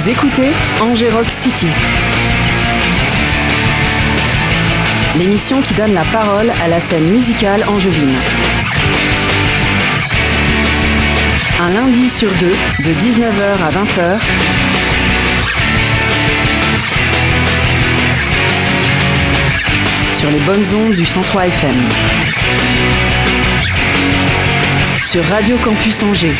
Vous écoutez Angers Rock City. L'émission qui donne la parole à la scène musicale angevine. Un lundi sur deux, de 19h à 20h. Sur les bonnes ondes du 103 FM. Sur Radio Campus Angers.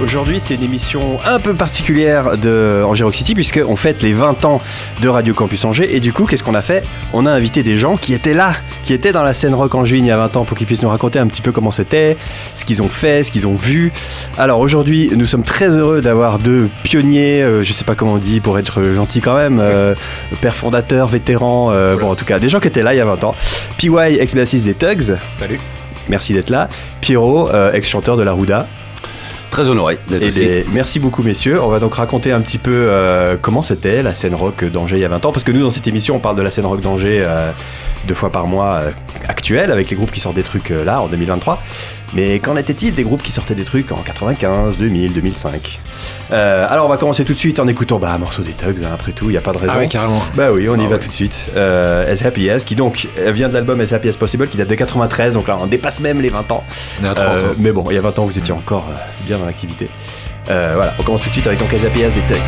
Aujourd'hui, c'est une émission un peu particulière de Angers Rock City puisqu'on fête les 20 ans de Radio Campus Angers et du coup, qu'est-ce qu'on a fait? On a invité des gens qui étaient là, qui étaient dans la scène rock angevine il y a 20 ans pour qu'ils puissent nous raconter un petit peu comment c'était, ce qu'ils ont fait, ce qu'ils ont vu. Alors aujourd'hui, nous sommes très heureux d'avoir deux pionniers, euh, je sais pas comment on dit pour être gentil quand même, euh, père fondateur, vétéran, euh, bon en tout cas des gens qui étaient là il y a 20 ans. PY, ex-bassiste des Tugs. Salut. Merci d'être là. Pierrot, euh, ex-chanteur de la Rouda. Très honoré d'être Eh ici. merci beaucoup messieurs. On va donc raconter un petit peu euh, comment c'était la scène rock d'Angers il y a 20 ans. Parce que nous dans cette émission on parle de la scène rock d'Angers euh, deux fois par mois euh, actuelle avec les groupes qui sortent des trucs là en 2023. Mais qu'en était-il des groupes qui sortaient des trucs en 95, 2000, 2005 Euh, Alors on va commencer tout de suite en écoutant bah, un morceau des Tugs hein, après tout, il n'y a pas de raison. Ah ouais, carrément. Bah oui, on y Ah va ouais. tout de suite. Euh, As Happy As, qui donc euh, vient de l'album As Happy As Possible, qui date de 93, donc là on dépasse même les 20 ans. On est à 30 Euh, ans. mais bon, il y a 20 ans, vous étiez encore euh, bien dans l'activité. Euh, voilà, on commence tout de suite avec donc As Happy As des Tugs.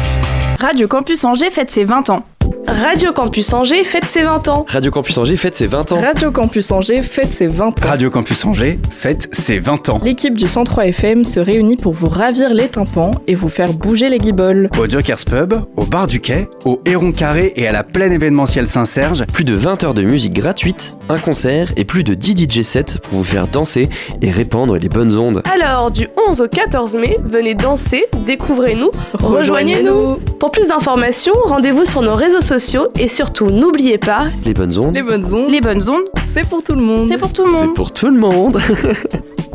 Radio Campus Angers fête ses 20 ans. Radio Campus Angers fête ses 20 ans. Radio Campus Angers fête ses 20 ans. Radio Campus Angers fête ses 20 ans. Radio Campus Angers fête ses 20 ans. L'équipe du 103 FM se réunit pour vous ravir les tympans et vous faire bouger les guibolles. Au Joker's Pub, au Bar du Quai, au Héron Carré et à la plaine événementielle Saint-Serge, Plus de 20 heures de musique gratuite, un concert et plus de 10 DJ sets pour vous faire danser et répandre les bonnes ondes. Alors, du 11 au 14 mai, venez danser, découvrez-nous, rejoignez-nous. Pour plus d'informations, rendez-vous sur nos réseaux sociaux et surtout, n'oubliez pas, Les bonnes ondes, Les bonnes ondes, Les bonnes ondes, c'est pour tout le monde. c'est pour tout le c'est monde. pour tout le monde.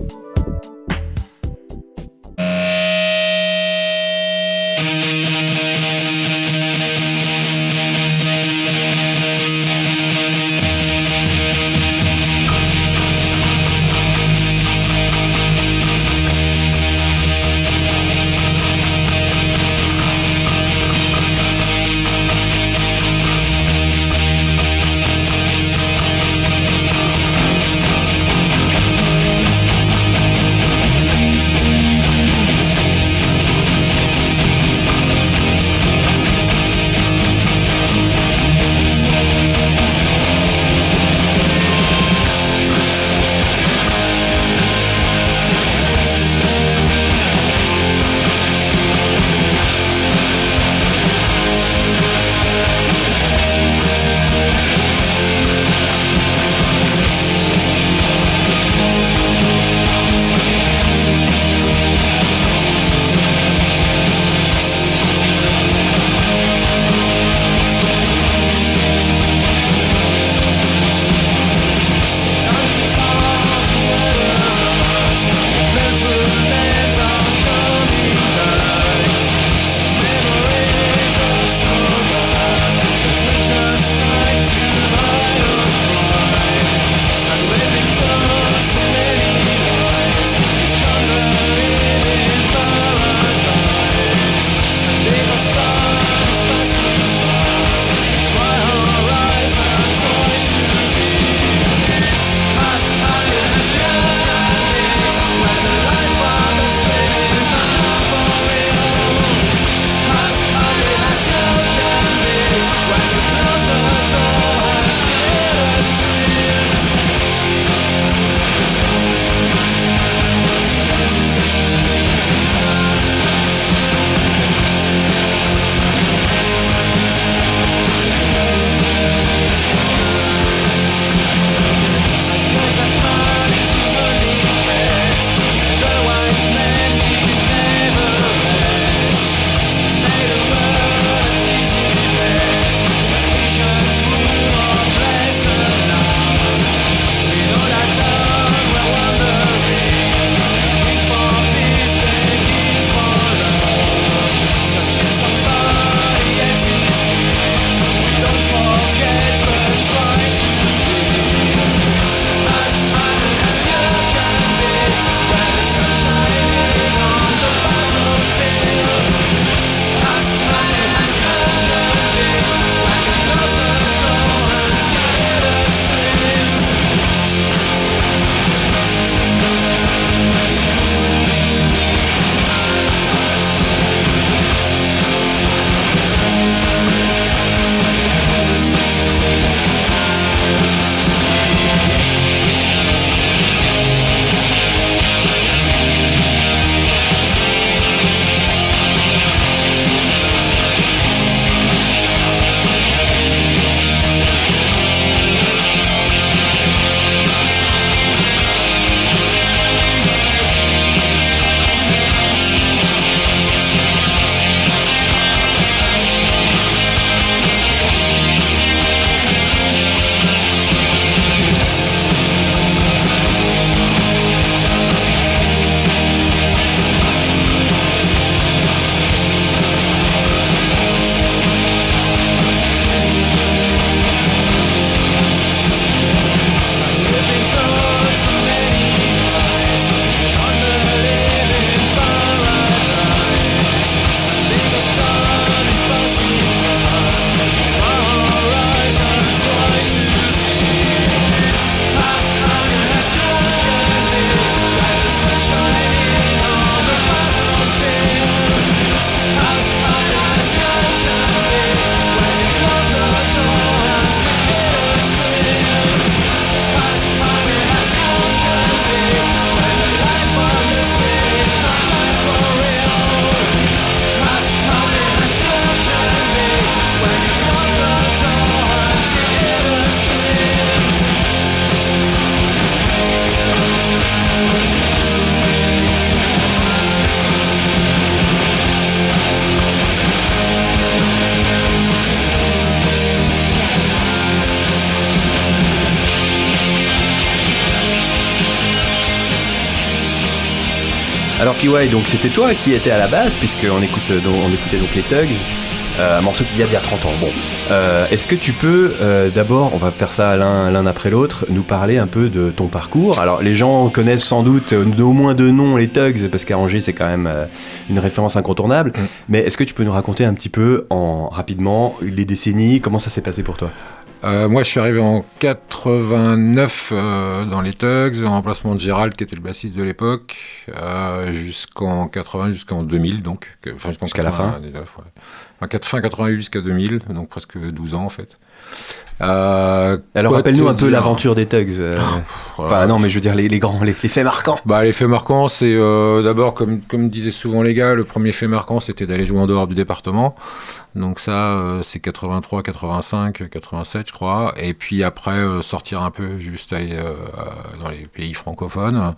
Alors PY, donc c'était toi qui étais à la base, puisqu'on écoute, euh, on écoutait donc les Tugs, euh, un morceau qui date d'il y a 30 ans. Bon, Euh, est-ce que tu peux euh, d'abord, on va faire ça l'un l'un après l'autre, nous parler un peu de ton parcours? Alors les gens connaissent sans doute au moins de nom les Tugs, parce qu'à Angers c'est quand même une référence incontournable. Mm. Mais est-ce que tu peux nous raconter un petit peu en rapidement les décennies, comment ça s'est passé pour toi? Euh, moi, je suis arrivé en 89 euh, dans les Tugs, en remplacement de Gérald, qui était le bassiste de l'époque, euh, jusqu'en 80, jusqu'en 2000, donc. Enfin, Jusqu'à la fin. 89, ouais. Enfin, fin 88 jusqu'à 2000, donc presque 12 ans en fait. Euh, Alors rappelle-nous un peu l'aventure des Tugs. euh. Enfin non, mais je veux dire les, les grands, les, les faits marquants. Bah, les faits marquants, c'est euh, d'abord, comme, comme disaient souvent les gars, le premier fait marquant, c'était d'aller jouer en dehors du département. Donc ça, c'est 83, 85, 87, je crois. Et puis après, sortir un peu, juste aller dans les pays francophones,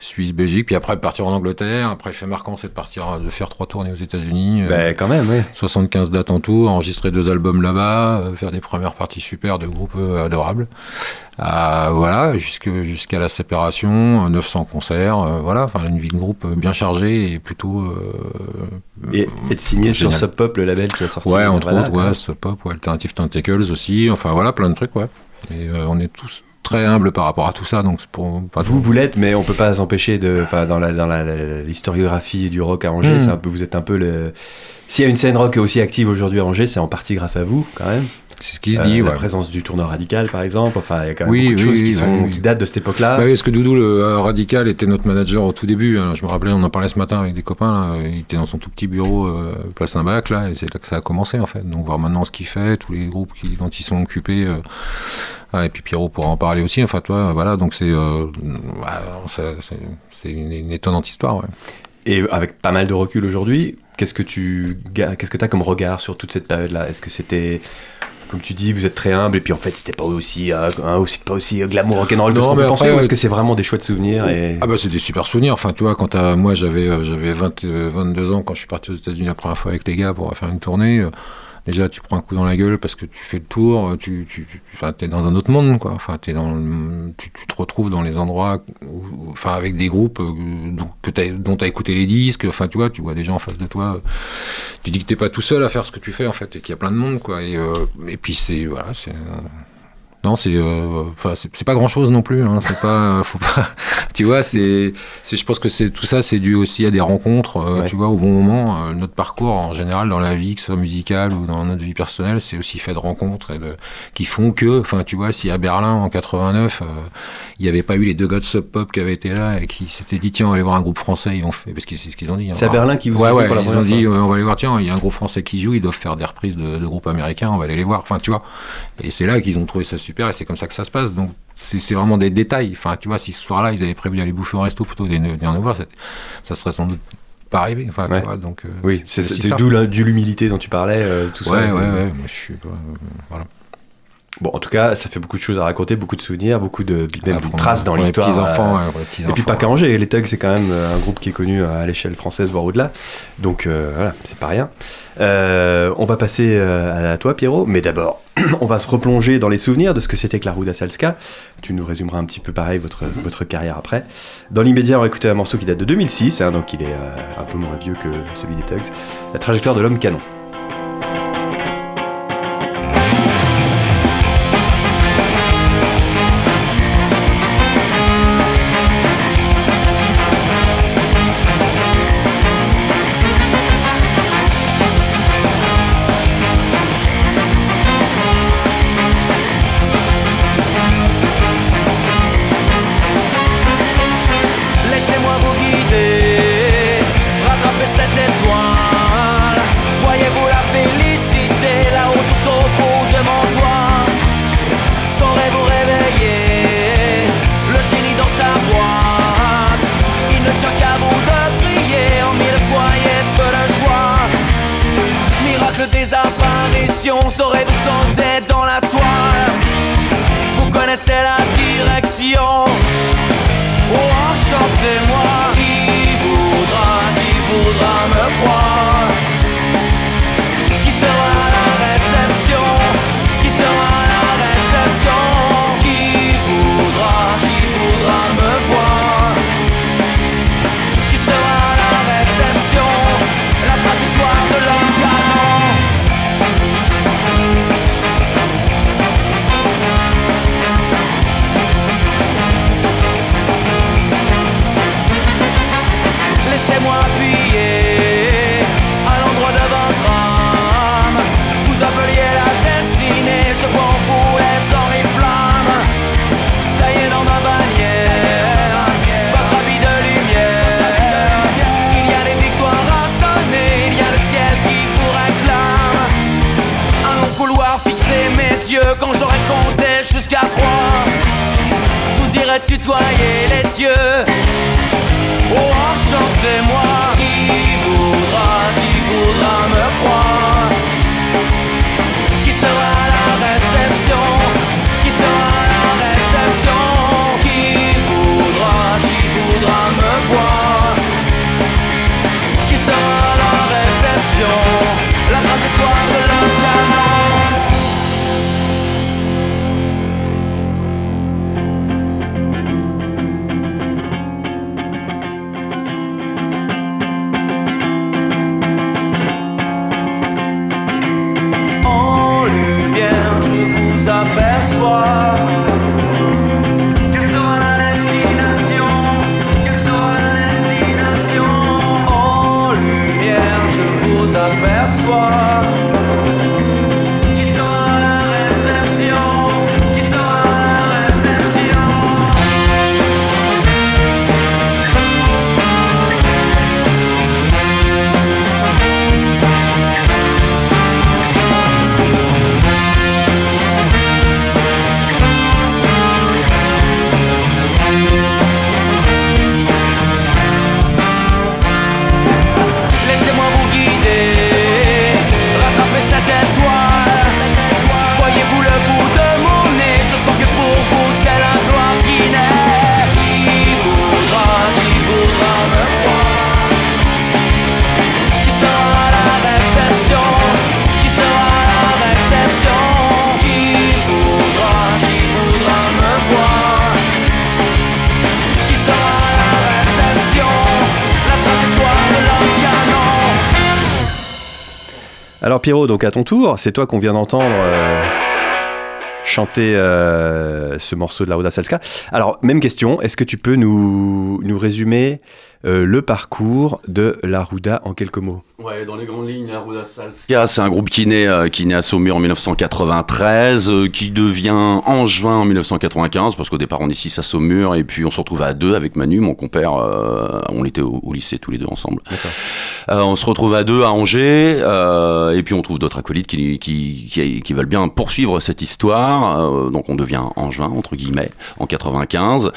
Suisse, Belgique. Puis après, partir en Angleterre. Après, fait marquant, c'est de partir, de faire trois tournées aux États-Unis. Ben quand même, oui. 75 dates en tout, enregistrer deux albums là-bas, faire des premières parties super de groupes euh, adorables. Euh, voilà, jusqu'à la séparation, euh, 900 concerts, euh, voilà, enfin une vie de groupe bien chargée et plutôt. euh, Et être signé sur. Sub Pop, le label qui a sorti. Ouais, entre voilà, autres, ouais, Sub Pop, ouais, Alternative Tentacles aussi, enfin voilà, plein de trucs, ouais. Et on est tous très humbles par rapport à tout ça, donc c'est pour. pas Vous, vous l'êtes, mais on peut pas s'empêcher de. Dans la dans la- la- l'historiographie du rock à Angers, Mm. c'est un peu, vous êtes un peu le. S'il y a une scène rock aussi active aujourd'hui à Angers, c'est en partie grâce à vous, quand même. C'est ce qui se Euh, dit, La présence du tourneur radical, par exemple. Enfin, il y a quand même Oui, beaucoup de oui, choses qui, sont, qui datent de cette époque-là. Bah oui, parce que Doudou, le euh, radical, était notre manager au tout début. hein. Je me rappelais, on en parlait ce matin avec des copains. là. Il était dans son tout petit bureau, euh, place Saint-Bac, là, et c'est là que ça a commencé, en fait. Donc, voir maintenant ce qu'il fait, tous les groupes qui, dont ils sont occupés. euh, ah, et puis Pierrot pourra en parler aussi. Enfin, toi, voilà, donc c'est ça- c'est une, une étonnante histoire, ouais. Et avec pas mal de recul aujourd'hui, qu'est-ce que tu qu'est-ce que as comme regard sur toute cette période-là? Est-ce que c'était comme tu dis, vous êtes très humble et puis en fait c'était pas aussi, euh, aussi pas aussi euh, glamour rock'n'roll que ce qu'on peut penser est-ce que c'est vraiment des chouettes souvenirs et... Ah bah c'est des super souvenirs. Enfin tu vois, quand moi j'avais euh, j'avais 20, euh, 22 ans quand je suis parti aux États-Unis la première fois avec les gars pour faire une tournée. Déjà tu prends un coup dans la gueule parce que tu fais le tour, tu tu tu- t'es dans un autre monde quoi. Enfin tu, tu te retrouves dans les endroits où- enfin avec des groupes euh, dont que dont t'as écouté les disques. Enfin tu vois, tu vois des gens en face de toi. tu dis que t'es pas tout seul à faire ce que tu fais en fait et qu'il y a plein de monde quoi. Et euh, puis c'est non, c'est euh, c'est pas grand chose non plus. Hein, c'est pas, faut pas. Tu vois, c'est, je pense que c'est tout ça, c'est dû aussi à des rencontres. euh, Ouais. Tu vois, au bon moment. Euh, notre parcours en général dans la vie, que ce soit musicale ou dans notre vie personnelle, c'est aussi fait de rencontres et de, qui font que, enfin, tu vois, si à Berlin en 89, euh, il n'y avait pas eu les deux gars de Sub Pop qui avaient été là et qui s'étaient dit tiens, on va aller voir un groupe français, ils ont fait, parce que c'est ce qu'ils ont dit. hein. C'est à Berlin qui vous Ouais, ont ouais, ils dit, euh, on va aller voir, tiens, il y a un groupe français qui joue, ils doivent faire des reprises de, de groupes américains, on va aller les voir. Enfin, tu vois. Et c'est là qu'ils ont trouvé ça super et c'est comme ça que ça se passe. Donc, c'est vraiment des détails. Enfin, tu vois, si ce soir-là, ils avaient prévu d'aller bouffer au resto plutôt que de venir nous voir, ça, ça serait sans doute pas arrivé. Enfin, Ouais. tu vois, donc. euh, Oui, c'est d'où l'humilité dont tu parlais, euh, tout Ouais, ça. ouais, c'est- ouais, moi, je suis. euh, voilà. Bon, en tout cas, ça fait beaucoup de choses à raconter, beaucoup de souvenirs, beaucoup de même de pour- traces dans l'histoire. petits-enfants, euh, ouais, pour les petits Et puis enfants. pas qu'à Angers, les Tugs c'est quand même euh, un groupe qui est connu à l'échelle française, voire au-delà. Donc euh, voilà, c'est pas rien. Euh, on va passer euh, à toi Pierrot, mais d'abord, on va se replonger dans les souvenirs de ce que c'était que la Ruda Salska. Tu nous résumeras un petit peu pareil votre, votre carrière après. Dans l'immédiat, on va écouter un morceau qui date de 2006, hein, donc il est euh, un peu moins vieux que celui des Tugs. La trajectoire de l'homme canon. Moi appuyer à l'endroit de votre âme. Vous appeliez la destinée, je vois en sans les oriflammes. Taillé dans ma bannière, votre habit de lumière. Il y a des victoires à sonner, il y a le ciel qui vous réclame. Un long couloir fixé mes yeux quand j'aurais compté jusqu'à trois. Vous irez tutoyer les dieux. Oh, enchantez-moi, qui voudra, qui voudra me croire? Alors Pierrot, donc à ton tour, c'est toi qu'on vient d'entendre euh, chanter euh, ce morceau de la Roda Salska. Alors, même question, est-ce que tu peux nous, nous résumer euh, le parcours de la Ruda en quelques mots Ouais, dans les grandes lignes, la Ruda Salska, c'est un groupe qui naît, euh, qui naît à Saumur en 1993, euh, qui devient Angevin en 1995, parce qu'au départ on est six à Saumur, et puis on se retrouve à deux avec Manu, mon compère, euh, on était au, au lycée tous les deux ensemble. Euh, on se retrouve à deux à Angers, euh, et puis on trouve d'autres acolytes qui, qui, qui, qui veulent bien poursuivre cette histoire, euh, donc on devient Angevin, entre guillemets, en 95.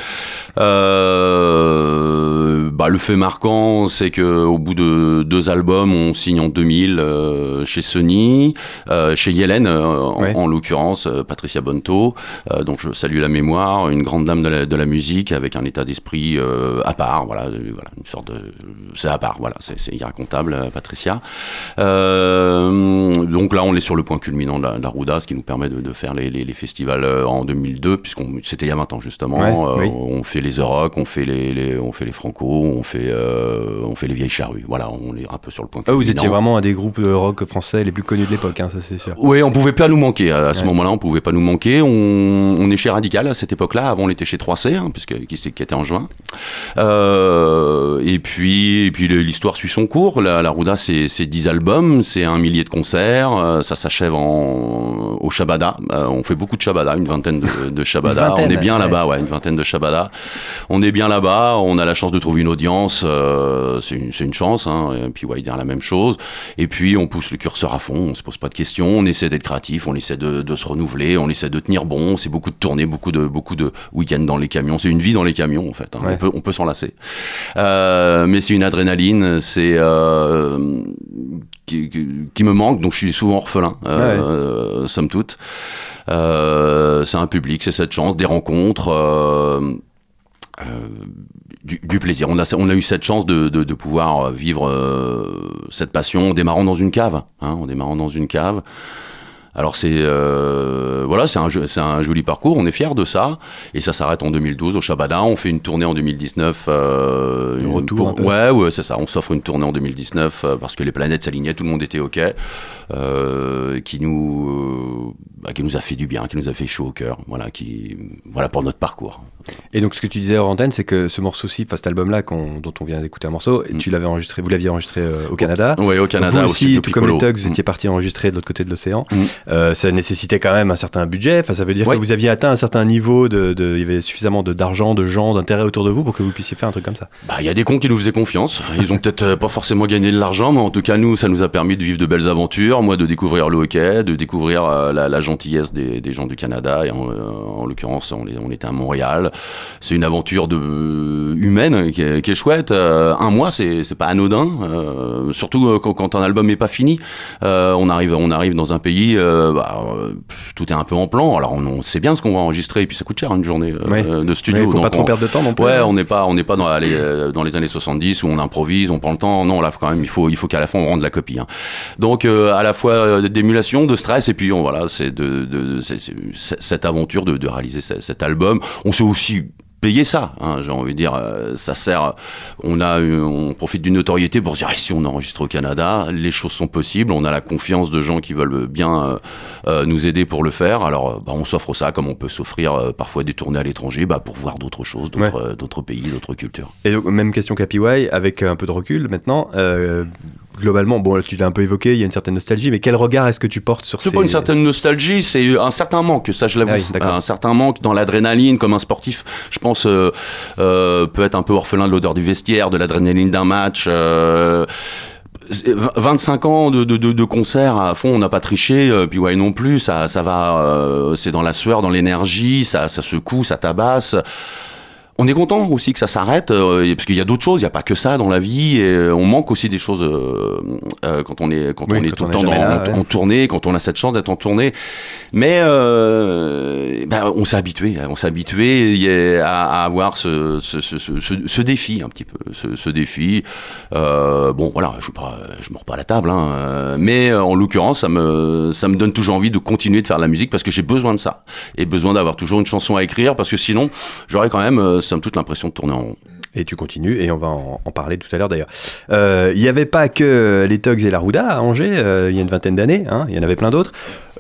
Euh, bah, le fait marquant, c'est que au bout de deux albums, on signe en 2000 euh, chez Sony, euh, chez Yellen euh, en, Ouais. en l'occurrence, Patricia Bonto. Donc je salue la mémoire, une grande dame de la, de la musique avec un état d'esprit à part. Voilà, voilà, une sorte de, c'est à part. Voilà, c'est irracontable, Patricia. Donc là, on est sur le point culminant de la, de la Ruda, ce qui nous permet de, de faire les, les- les festivals en 2002, puisqu'on c'était il y a 20 ans justement. Ouais, oui. On fait les The Rock, on fait les, les- on fait les Franco, on fait, euh, on fait les vieilles charrues. Voilà, on est un peu sur le point Ah, vous étiez vraiment un des groupes de rock français les plus connus de l'époque, hein, ça c'est sûr. Oui, on pouvait pas nous manquer. À, ce moment-là, on pouvait pas nous manquer. On, on est chez Radical à cette époque-là. Avant, on était chez 3C, hein, puisque qui, qui était en juin. Euh, et puis, et puis l'histoire suit son cours. La, la Ruda, c'est c'est 10 albums, c'est un millier de concerts. euh, ça s'achève en au Shabada. Euh, on fait beaucoup de Shabada, une vingtaine de, de Shabada. On est bien ouais. là-bas, ouais, une vingtaine de Shabada. On est bien là-bas. On a la chance de trouver une audience. Euh, c'est une, chance. Hein, puis Wider la même chose. Et puis on pousse le curseur à fond. On se pose pas de questions. On essaie d'être créatif. On essaie de, de se renouveler. On essaie de tenir bon. C'est beaucoup de tournées, beaucoup de beaucoup de week-ends dans les camions. C'est une vie dans les camions en fait. hein. Ouais. On peut on peut s'en lasser. Euh, mais c'est une adrénaline. C'est euh, qui, me manque. Donc je suis souvent orphelin. Euh, Somme toute. Euh, c'est un public, c'est cette chance, des rencontres. Euh, du, plaisir. On a, eu cette chance de pouvoir vivre euh, cette passion en démarrant dans une cave. Hein, en démarrant dans une cave. Alors c'est euh, voilà, c'est un, c'est un joli parcours. On est fiers de ça. Et ça s'arrête en 2012 au Shabada. On fait une tournée en 2019. Euh, une- retour pour- un peu. ouais, ouais, c'est ça. On s'offre une tournée en 2019 euh, parce que les planètes s'alignaient, tout le monde était ok, euh, qui nous euh, bah, qui nous a fait du bien, qui nous a fait chaud au cœur. Voilà, qui voilà pour notre parcours. Et donc ce que tu disais hors antenne, c'est que ce morceau-ci, enfin cet album-là qu'on- dont on vient d'écouter un morceau, Mm. tu l'avais enregistré, vous l'aviez enregistré euh, au Canada. Ouais, au Canada vous aussi, tout comme les. Tugs, vous étiez parti enregistrer de l'autre côté de l'océan. Mm. Euh, ça nécessitait quand même un certain budget. Enfin, ça veut dire Ouais. que vous aviez atteint un certain niveau de, de- il y avait suffisamment d'argent, de, gens, d'intérêt autour de vous pour que vous puissiez faire un truc comme ça. Bah, il y a des cons qui nous faisaient confiance. Ils ont peut-être euh, pas forcément gagné de l'argent, mais en tout cas, nous, ça nous a permis de vivre de belles aventures. Moi, de découvrir le hockey, de découvrir euh, la, la gentillesse des, des gens du Canada. Et en, en l'occurrence, on, était à Montréal. c'est une aventure de, humaine qui est, qui est chouette. Euh, un mois, c'est pas anodin, surtout quand, quand un album est pas fini. On arrive on arrive dans un pays, euh, bah, euh, tout est un peu en plan. Alors on, on sait bien ce qu'on va enregistrer et puis ça coûte cher une journée euh, Ouais. de studio. Ouais, faut pas Donc, trop on- perdre de temps non plus. Ouais, on n'est pas, on n'est pas dans, les, dans les années 70 où on improvise, on prend le temps. Non, là, quand même, il faut, il faut qu'à la fin on rende la copie. hein. Donc, euh, à la fois d'émulation, de stress, et puis on, voilà, c'est de, cette aventure de, de réaliser ce- cet album. On s'est aussi payer ça, hein, j'ai envie de dire, euh, ça sert, on a, eu- on profite d'une notoriété pour se dire, Ah, si on enregistre au Canada, les choses sont possibles, on a la confiance de gens qui veulent bien euh, euh, nous aider pour le faire, alors bah, on s'offre ça comme on peut s'offrir euh, parfois des tournées à l'étranger bah, pour voir d'autres choses, d'autres euh, pays, d'autres cultures. Et donc, même question qu'à PY, avec un peu de recul maintenant. Euh, globalement, bon, tu l'as un peu évoqué, il y a une certaine nostalgie, mais quel regard est-ce que tu portes sur C'est ces... pas une certaine nostalgie, c'est un certain manque, ça je l'avoue. Ah oui, un certain manque dans l'adrénaline, comme un sportif, je pense, euh, euh, peut être un peu orphelin de l'odeur du vestiaire, de l'adrénaline d'un match. euh, c'est- 25 ans de, de, de, de concert à fond, on n'a pas triché, euh, puis ouais non plus, ça, ça va, euh, c'est dans la sueur, dans l'énergie, ça, ça secoue, ça tabasse. On est content aussi que ça s'arrête, euh, parce qu'il y a d'autres choses, il n'y a pas que ça dans la vie, et on manque aussi des choses euh, euh, quand on est, quand Oui, on est quand tout on le temps jamais dans- là, en, ouais. en tournée, quand on a cette chance d'être en tournée. Mais euh, ben, on s'est habitué, on s'est habitué à, à avoir ce, ce, ce, ce, défi un petit peu, ce, ce défi. Euh, bon voilà, je ne mords pas à la table, hein, mais euh, en l'occurrence, ça me, ça me donne toujours envie de continuer de faire de la musique parce que j'ai besoin de ça et besoin d'avoir toujours une chanson à écrire parce que sinon, j'aurais quand même, euh, somme toute, l'impression de tourner en rond. Et tu continues, et on va en, parler tout à l'heure d'ailleurs. Euh, Il n'y avait pas que les Tugs et la Rouda à Angers, euh, il y a une vingtaine d'années, hein, il y en avait plein d'autres.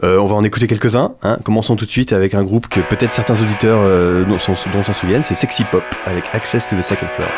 Euh, on va en écouter quelques-uns. Hein. Commençons tout de suite avec un groupe que peut-être certains auditeurs euh, dont s'en souviennent, c'est Sexy Pop, avec Access to the Second Floor.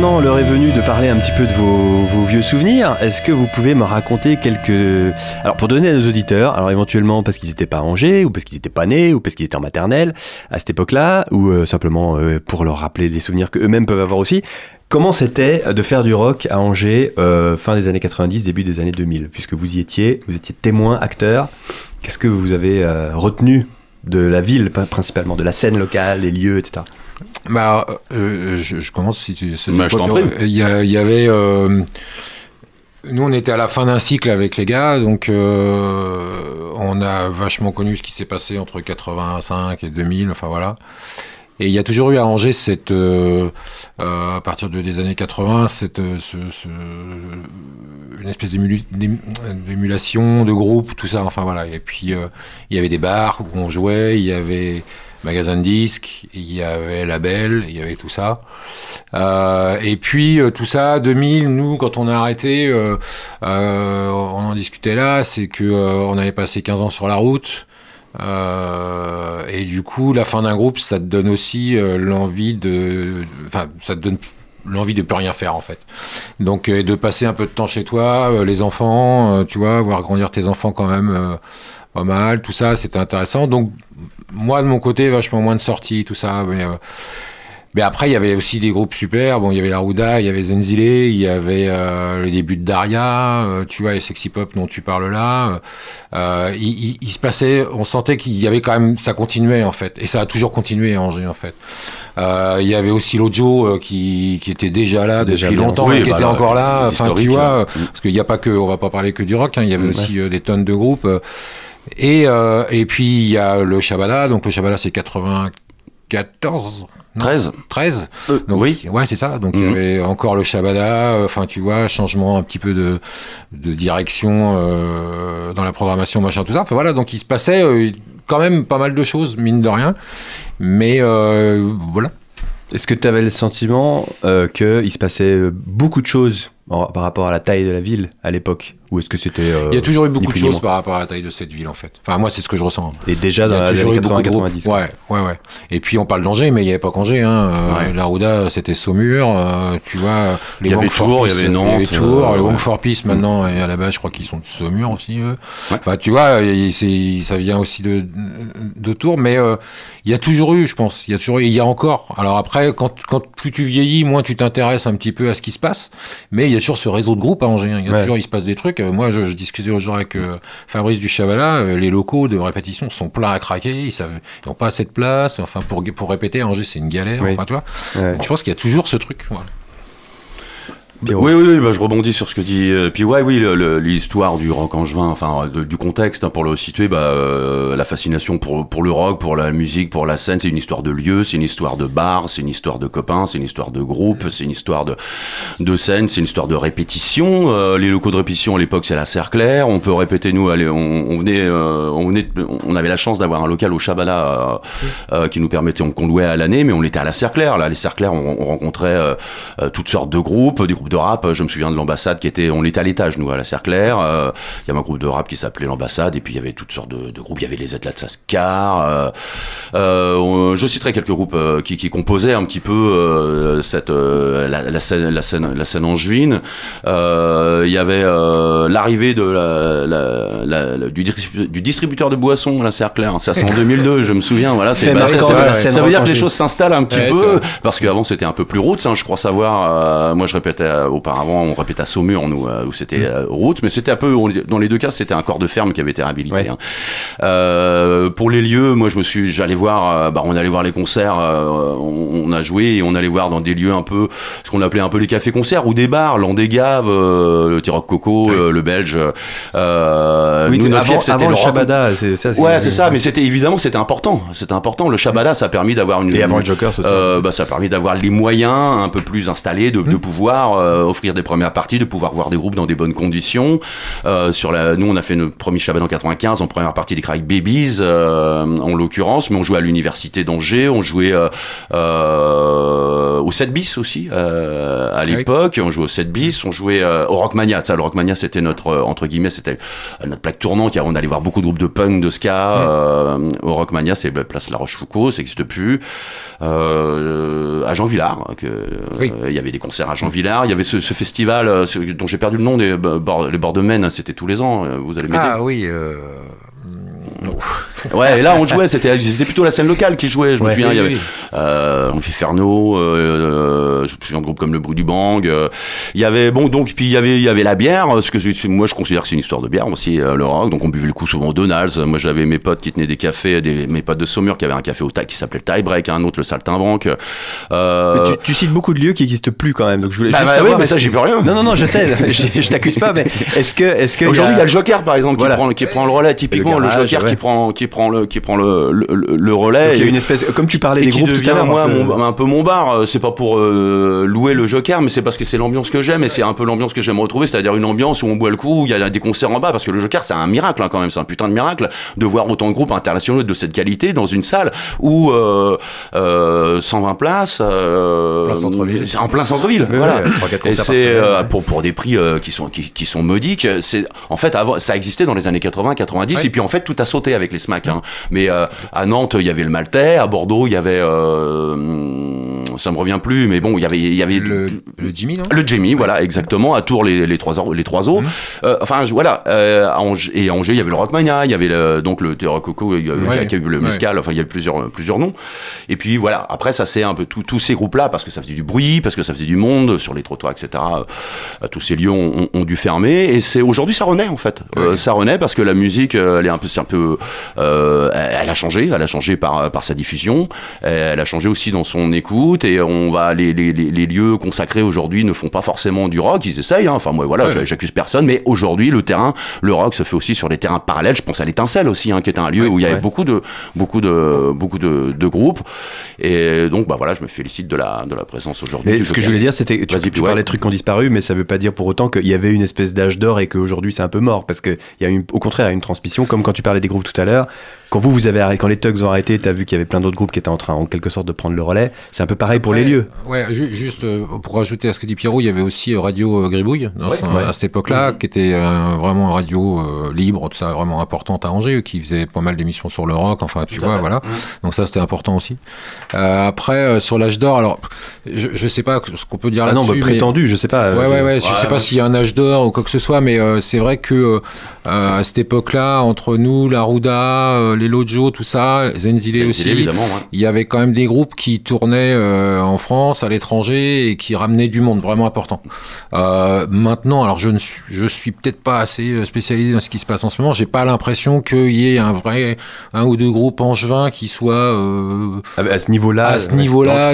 Maintenant, l'heure est venue de parler un petit peu de vos, vieux souvenirs. Est-ce que vous pouvez me raconter quelques... Alors pour donner à nos auditeurs, alors éventuellement parce qu'ils n'étaient pas à Angers, ou parce qu'ils n'étaient pas nés, ou parce qu'ils étaient en maternelle à cette époque-là, ou euh, simplement euh, pour leur rappeler des souvenirs qu'eux-mêmes peuvent avoir aussi, comment c'était de faire du rock à Angers euh, fin des années 90, début des années 2000 Puisque vous y étiez, vous étiez témoin, acteur. Qu'est-ce que vous avez retenu de la ville principalement, de la scène locale, les lieux, etc. Bah, euh, je, je commence si tu. si- Bah, je t'en prie. Il y, avait. euh, nous, on était à la fin d'un cycle avec les gars, donc euh, on a vachement connu ce qui s'est passé entre 85 et 2000, enfin voilà. Et il y a toujours eu à Angers cette, euh, euh, à partir de, des années 80, cette, euh, ce, ce- une espèce d'émulation de groupe, tout ça, enfin voilà. Et puis euh, il y avait des bars où on jouait, il y avait magasin de disques, il y avait label, il y avait tout ça. Euh, et puis euh, tout ça, 2000, nous, quand on a arrêté, euh, on en discutait là, c'est que on avait passé 15 ans sur la route. Et du coup, la fin d'un groupe, ça te donne aussi l'envie de, enfin, ça te donne l'envie de plus rien faire en fait. Donc de passer un peu de temps chez toi, les enfants, tu vois, voir grandir tes enfants quand même pas mal, tout ça, c'était intéressant. Donc moi de mon côté, vachement moins de sorties, tout ça. Mais, euh, mais après, il y avait aussi des groupes super. Bon, il y avait la Rouda, il y avait Zenzile, il y avait euh, le début de Daria, euh, tu vois, et Sexy Pop dont tu parles là. Euh, il, il- il se passait, on sentait qu'il y avait quand même, ça continuait en fait, et ça a toujours continué à Angers en fait. Il y avait aussi l'Ojo qui, qui était déjà là depuis longtemps et qui bah était là, encore là. Enfin, tu vois, euh, parce qu'il n'y a pas que, on va pas parler que du rock. hein, il y avait Ouais. aussi des tonnes de groupes. Et, euh, et puis il y a le Shabada. Donc le Shabada c'est 94. non 13 13 Euh, donc, Oui. Ouais, c'est ça. Donc, il y Mhm. avait encore le Shabada. euh, Enfin, tu vois, changement un petit peu de, de direction euh, dans la programmation, machin, tout ça. Enfin, voilà. Donc, il se passait euh, quand même pas mal de choses, mine de rien. Mais euh, voilà. Est-ce que tu avais le sentiment euh, qu'il se passait beaucoup de choses en- par rapport à la taille de la ville à l'époque? Ou est-ce que c'était. euh, Il y a toujours eu beaucoup de choses par rapport à la taille de cette ville, en fait. Enfin, moi, c'est ce que je ressens. Et déjà Il y dans a la toujours eu beaucoup de groupes. 80-90. quoi. Ouais, ouais, ouais. Et puis on parle d'Angers, mais il n'y avait pas qu'Angers. Hein. Euh, Ouais. La Rouda, c'était Saumur. euh, tu vois, les Il y avait Wong for Tours, il y Peace, avait Nantes, Il y avait Tours, euh, les for Peace maintenant, et à la base, je crois qu'ils sont de Saumur aussi. eux. Ouais. Enfin, tu vois, ça vient aussi de, de Tours, mais euh, il y a toujours eu, je pense. Il y a toujours eu, il y a encore. Alors après, quand, quand plus tu vieillis, moins tu t'intéresses un petit peu à ce qui se passe. Mais il y a toujours ce réseau de groupes à Angers. hein. Il y a Ouais. toujours, il se passe des trucs. Moi, je, je discutais jour avec euh, Fabrice du Chavala. euh, les locaux de répétition sont pleins à craquer. Ils n'ont pas assez de place. Enfin, pour, pour répéter, Angers, c'est une galère. Oui. Enfin, tu vois. Ouais. Je pense qu'il y a toujours ce truc. voilà. Oui, oui, oui, bah, je rebondis sur ce que dit. euh, puis ouais, oui, l'histoire du rock angevin, enfin du contexte hein, pour le situer, bah, euh, la fascination pour pour le rock, pour la musique, pour la scène, c'est une histoire de lieu, c'est une histoire de bar, c'est une histoire de copains, c'est une histoire de groupe, c'est une histoire de de scène, c'est une histoire de répétition. Euh, les locaux de répétition à l'époque, c'est la Cerclair. On peut répéter nous, allez, on, on venait, euh, on venait, on avait la chance d'avoir un local au Chabala euh, euh, qui nous permettait, on louait à l'année, mais on était à la Cerclair. Là, les Cerclair, on, on rencontrait toutes sortes de groupes, des groupes de rap. Je me souviens de l'ambassade qui était, on était à l'étage, nous, à la Cerclair. Euh, Il y avait un groupe de rap qui s'appelait l'ambassade, et puis il y avait toutes sortes de, de groupes. Il y avait les Atlas Sascar. Euh, euh, on- je citerai quelques groupes euh, qui, qui composaient un petit peu euh, cette euh, la, la scène, la scène, la scène angevine. Euh, Il y avait euh, l'arrivée de la, la- la- la- du, distribu- du distributeur de boissons à la Cerclair. Ça, c'est en 2002, je me souviens. Voilà, c'est bah, ça, veut- ça dire que les choses s'installent un petit Ouais, peu parce qu'avant c'était un peu plus roots. hein, je crois savoir. euh, moi, je répétais euh, auparavant, on répétait à Saumur, nous, euh, où c'était euh, roots, mais c'était un peu. on- dans les deux cas, c'était un corps de ferme qui avait été réhabilité. Ouais. hein. Euh, pour les lieux, moi, je me suis, j'allais voir. bah, on allait voir les concerts. on, on a joué et on allait voir dans des lieux un peu ce qu'on appelait un peu les cafés-concerts ou des bars, l'Andégave, le Tiroc Coco, le Belge. Oui, nous, avant, avant le rock. Shabada, c'est ça. Ouais, c'est ça, mais c'était évidemment c'était important. C'était important. Le Shabada, ça a permis d'avoir une. Et avant le Joker, euh, bah, ça a permis d'avoir les moyens un peu plus installés de, de pouvoir euh, offrir des premières parties, de pouvoir voir des groupes dans des bonnes conditions. Euh, sur la, nous, on a fait notre premier Shabbat en 95, en première partie des Craig Babies, euh, en l'occurrence, mais on jouait à l'université d'Angers, on jouait au 7 bis aussi à l'époque, on jouait au 7 bis, on jouait au Rockmania. Ça, le Rockmania, c'était notre entre guillemets, c'était notre plaque tournante. On allait voir beaucoup de groupes de punk, de ska. euh, au Rockmania, c'est place La Rochefoucauld, ça n'existe plus. À Jean Villard, que, Oui. il y avait des concerts à Jean Villard. Il y avait ce, ce festival euh, ce- dont j'ai perdu le nom, des bords, les bords de Maine. C'était tous les ans. euh, Vous allez m'aider. Ah oui. euh, Ouais, et là on jouait, c'était c'était plutôt la scène locale qui jouait. Je me Ouais. souviens, il y avait oui. euh, on fait Ferno, euh, euh, je me souviens de groupes comme le Bruit du Bang. euh, il y avait bon donc puis il y avait il y avait la bière, parce que moi je considère que c'est une histoire de bière aussi euh, le rock. Donc on buvait le coup souvent au Donald's. Moi j'avais mes potes qui tenaient des cafés, des, mes potes de Saumur qui avaient un café au taille qui s'appelait le Tie Break, un autre le Saltimbanque. Euh, tu, tu cites beaucoup de lieux qui n'existent plus quand même, donc je voulais Bah, juste bah, savoir. oui, mais ça, que- peux rien. Non, non, non, je sais, je, je t'accuse pas, mais est-ce que, est-ce que Aujourd'hui, il y a le Joker par exemple qui, Voilà. prend, qui prend le relais. Typiquement, Le Joker ouais. qui prend qui prend le qui prend le, le, relais. Donc, il y a Et- une espèce, comme tu parlais des qui groupes tout devient à l'heure, moi un peu- mon- un peu mon bar Euh, c'est pas pour euh, louer le Joker mais c'est parce que c'est l'ambiance que j'aime et c'est un peu l'ambiance que j'aime retrouver c'est-à-dire une ambiance où on boit le coup où il y a des concerts en bas parce que le Joker c'est un miracle hein, quand même c'est un putain de miracle de voir autant de groupes internationaux de cette qualité dans une salle où euh, euh, 120 places euh, Plein centre-ville. c'est en plein centre-ville Ouais, voilà ouais, et c'est euh, pour pour des prix euh, qui sont qui, qui sont modiques c'est en fait avant ça existait dans les années 80 90 Ouais. et puis en fait tout a sauté avec les SMAC hein. mais euh, à Nantes il y avait le Maltais à Bordeaux il y avait euh, ça me revient plus mais bon il y avait il y avait le, le Jimmy, non? Le Jamie, voilà, exactement. À Tours, les, les trois, les trois os. Mhm. Euh, enfin, voilà. euh, à Angers, et à Angers, il y avait le Rockmania, il y avait le, donc le Terra Coco, il y a, qui a- Ouais. le Ouais. Mescal. Enfin, il y a plusieurs, plusieurs noms. Et puis voilà. Après, ça c'est un peu tout- tous ces groupes-là parce que ça faisait du bruit, parce que ça faisait du monde sur les trottoirs, etc. Euh, tous ces lieux ont, dû fermer. Et c'est aujourd'hui, ça renaît en fait. Euh, ça renaît parce que la musique, elle est un peu, c'est un peu, elle elle a changé. Elle a changé par par sa diffusion. Elle a changé aussi dans son écoute. Et on va les, les, les, les lieux consacrés aujourd'hui ne font pas forcément du rock. Ils essayent. Hein. Enfin moi, voilà, Ouais. j'accuse personne. Mais aujourd'hui, le terrain, le rock se fait aussi sur des terrains parallèles. Je pense à l'étincelle aussi, hein, qui est un lieu Ouais, où il y avait ouais. beaucoup de beaucoup de beaucoup de, de groupes. Et donc bah voilà, je me félicite de la de la présence aujourd'hui. Ce que je voulais dire, c'était, tu, tu parlais de trucs qui ont disparu, mais ça veut pas dire pour autant qu'il y avait une espèce d'âge d'or et qu'aujourd'hui c'est un peu mort, parce qu'il y a une, au contraire une transmission, comme quand tu parlais des groupes tout à l'heure. Quand vous, vous avez arrêté, quand les Tugs ont arrêté, t'as vu qu'il y avait plein d'autres groupes qui étaient en train, en quelque sorte, de prendre le relais. C'est un peu pareil pour les lieux. Ouais, ju- juste euh, pour rajouter à ce que dit Pierrot, il y avait aussi euh, Radio euh, Gribouille ouais. à cette époque-là, qui était euh, vraiment une radio euh, libre, tout ça, vraiment importante à Angers, qui faisait pas mal d'émissions sur le rock, enfin tu Tout vois, voilà. Donc ça c'était important aussi. Euh, après sur l'âge d'or, alors je, je sais pas ce qu'on peut dire Ah non, là-dessus. bah, mais- prétendu, je sais pas. Ouais, ouais, ouais, je sais pas s'il y a un âge d'or ou quoi que ce soit, mais c'est vrai que à cette époque-là, entre nous, la euh, les Lojo, tout ça, Zenzile aussi, évidemment. ouais. il y avait quand même des groupes qui tournaient euh, en France, à l'étranger et qui ramenaient du monde vraiment important. Euh, maintenant, alors je ne suis, je suis peut-être pas assez euh, spécialisé dans ce qui se passe en ce moment. J'ai pas l'impression qu'il y ait un vrai un ou deux groupes angevins qui soient euh, à, ce niveau-là. à ce niveau-là.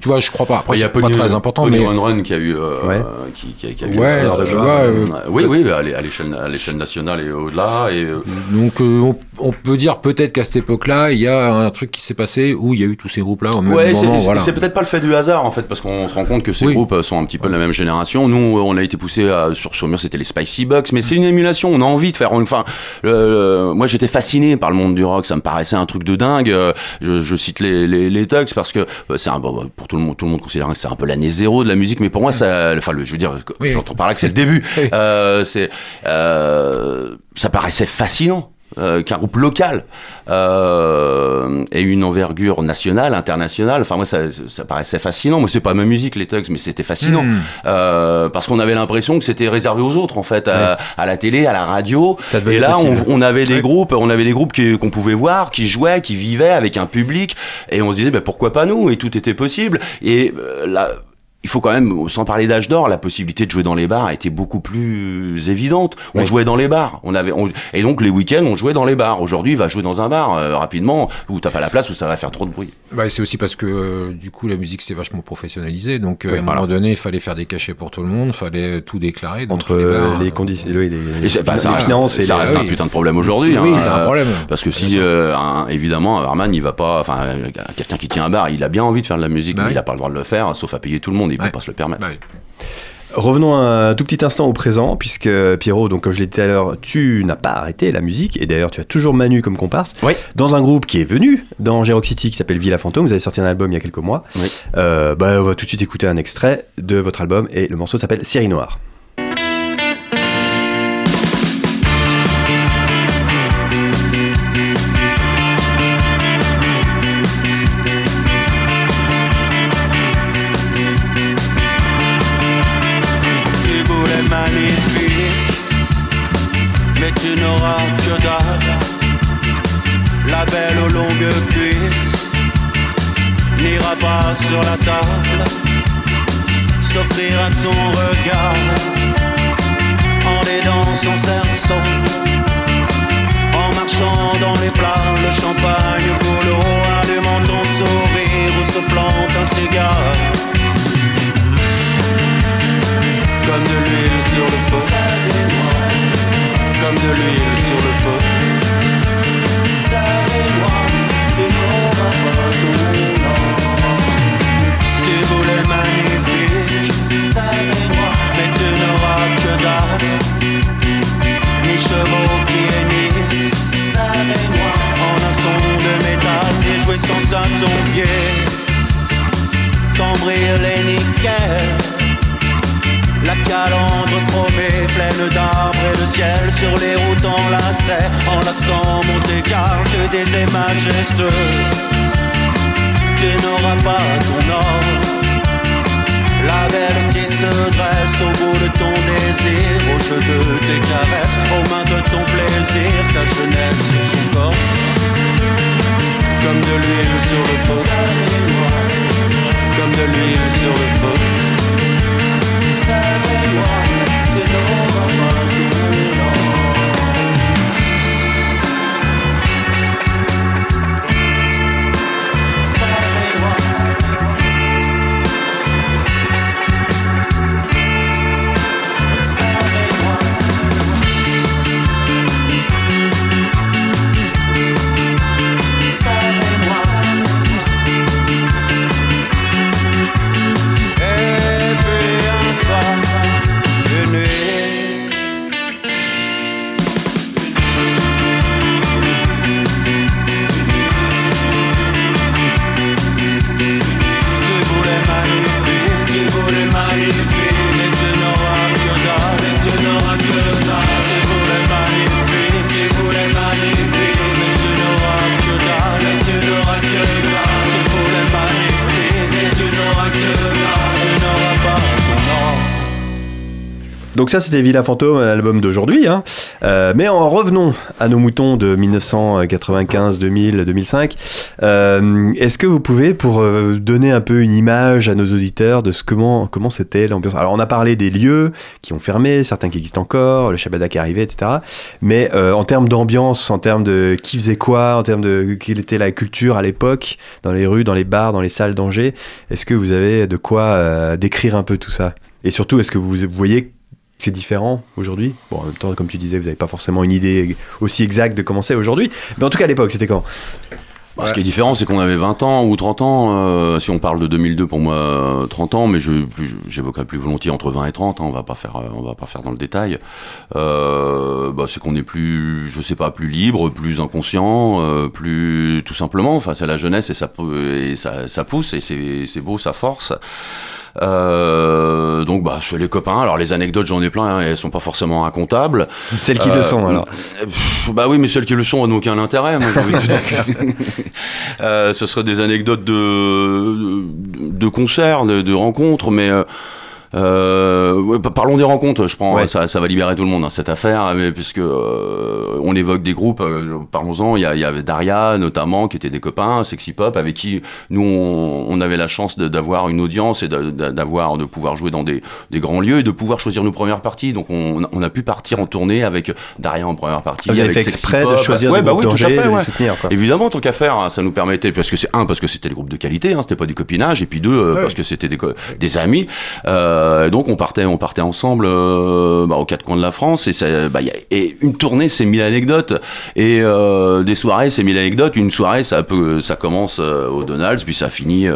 Tu vois, je crois pas. Après, il y a pas Pony, très important, Pony mais Run Run qui a eu, euh, Ouais. qui, qui, qui a Ouais, eu alors, tu vois, oui, oui, à l'é- à l'échelle, à l'échelle nationale et au-delà. Et euh, Donc euh, on, on peut dire peut-être qu'à cette époque-là, il y a un truc qui s'est passé où il y a eu tous ces groupes-là au même ouais, c'est, moment. c'est- voilà. peut-être pas le fait du hasard en fait, parce qu'on se rend compte que ces Oui. groupes sont un petit peu de la même génération. Nous, on a été poussé à, sur sur mur, c'était les Spicy Bucks, mais c'est une émulation. On a envie de faire. Enfin, le- le- moi, j'étais fasciné par le monde du rock. Ça me paraissait un truc de dingue. Euh, Je, je cite les les, les Tugs parce que euh, c'est un bon, pour tout le monde, tout le monde considère que c'est un peu l'année zéro de la musique, mais pour moi, ça, enfin, le, je veux dire, Oui. j'entends par là que c'est le début. Oui. Euh, c'est, euh, ça paraissait fascinant. Euh, qu'un groupe local euh, ait une envergure nationale, internationale. Enfin, moi, ça, ça paraissait fascinant. Moi, c'est pas ma musique, les Tugs, mais c'était fascinant. Hmm. Euh, parce qu'on avait l'impression que c'était réservé aux autres, en fait, à, à la télé, à la radio. Et là, on, avait des Ouais. groupes, on avait des groupes qui- qu'on pouvait voir, qui jouaient, qui vivaient avec un public, et on se disait, bah, pourquoi pas nous? Et tout était possible. Et euh, là, il faut quand même, sans parler d'âge d'or, la possibilité de jouer dans les bars a été beaucoup plus évidente. On Oui. jouait dans les bars, on avait, on- et donc les week-ends, on jouait dans les bars. Aujourd'hui, il va jouer dans un bar euh, rapidement où t'as pas la place, où ça va faire trop de bruit. Bah, c'est aussi parce que euh, du coup la musique c'était vachement professionnalisé, donc euh, Oui, à un voilà. moment donné il fallait faire des cachets pour tout le monde, il fallait tout déclarer. donc Entre les euh, bars, les euh, conditions, oui, les, Et les ça reste, finances et ça les- reste un putain de problème aujourd'hui. Oui, hein, c'est un problème. Parce que si, euh, un- évidemment, un barman, il va pas, enfin, quelqu'un qui tient un bar, il a bien envie de faire de la musique, Bah mais oui. il a pas le droit de le faire, sauf à payer tout le monde, Ouais. pas se le permettre. Bah. Revenons un tout petit instant au présent, puisque Pierrot, donc comme je l'ai dit tout à l'heure, tu n'as pas arrêté la musique, et d'ailleurs tu as toujours Manu comme comparse, Oui. dans un groupe qui est venu dans Gerox City qui s'appelle Villa Fantôme. Vous avez sorti un album il y a quelques mois. Oui. Euh, bah, on va tout de suite écouter un extrait de votre album, et le morceau s'appelle Série Noire. Le feu Comme de l'huile sur le feu Ça c'était Villa Fantôme, un album d'aujourd'hui. hein. Euh, mais en revenons à nos moutons de 1995, 2000, 2005. euh, Est-ce que vous pouvez, pour euh, donner un peu une image à nos auditeurs de ce comment comment c'était l'ambiance? Alors on a parlé des lieux qui ont fermé, certains qui existent encore, le Shabada qui est arrivé, etc. Mais euh, en termes d'ambiance, en termes de qui faisait quoi, en termes de quelle était la culture à l'époque, dans les rues, dans les bars, dans les salles d'Angers, est-ce que vous avez de quoi euh, décrire un peu tout ça? Et surtout, est-ce que vous voyez c'est différent aujourd'hui. Bon, en même temps, comme tu disais, vous n'avez pas forcément une idée aussi exacte de comment c'est aujourd'hui. Mais en tout cas, à l'époque, c'était quand? Bah, Ce qui est différent, c'est qu'on avait 20 ans ou 30 ans. euh, si on parle de 2002, pour moi, euh, 30 ans, mais j'évoquerai plus volontiers entre 20 et 30. hein, on va pas faire, euh, on va pas faire dans le détail. Euh, bah, c'est qu'on est plus, je sais pas, plus libre, plus inconscient, euh, plus tout simplement. Enfin, c'est la jeunesse et ça, pousse et c'est beau, ça force. Euh, donc, bah, chez les copains. Alors, les anecdotes, j'en ai plein. hein, elles sont pas forcément incomptables. Celles qui le sont, alors. euh, pff, Bah oui, mais celles qui le sont n'ont aucun intérêt. moi. Euh, ce seraient des anecdotes de, de, de concerts, de, de rencontres, mais euh, euh, parlons des rencontres. Je prends, Ouais. ça, ça va libérer tout le monde hein, cette affaire, mais puisque euh, on évoque des groupes. euh, Parlons-en. Il y, a- il y avait Daria notamment, qui étaient des copains, Sexy Pop, avec qui nous on, on avait la chance d'avoir une audience et de- d'avoir de pouvoir jouer dans des, des grands lieux et de pouvoir choisir nos premières parties. Donc on, on a pu partir en tournée avec Daria en première partie. Vous avez avec fait Sexy exprès de Pop. choisir ouais, des bah groupes oui, tout à fait, ouais. soutenir, quoi. Évidemment, tant qu'à faire, hein, ça nous permettait, parce que c'est un, parce que c'était des groupes de qualité, hein, c'était pas du copinage, et puis deux, euh, parce que c'était des, amis. Euh, Euh, donc on partait, on partait ensemble euh, bah, aux quatre coins de la France et, ça, bah, y a, et une tournée c'est mille anecdotes et euh, des soirées c'est mille anecdotes. Une soirée ça peut, ça commence au Donald's puis ça finit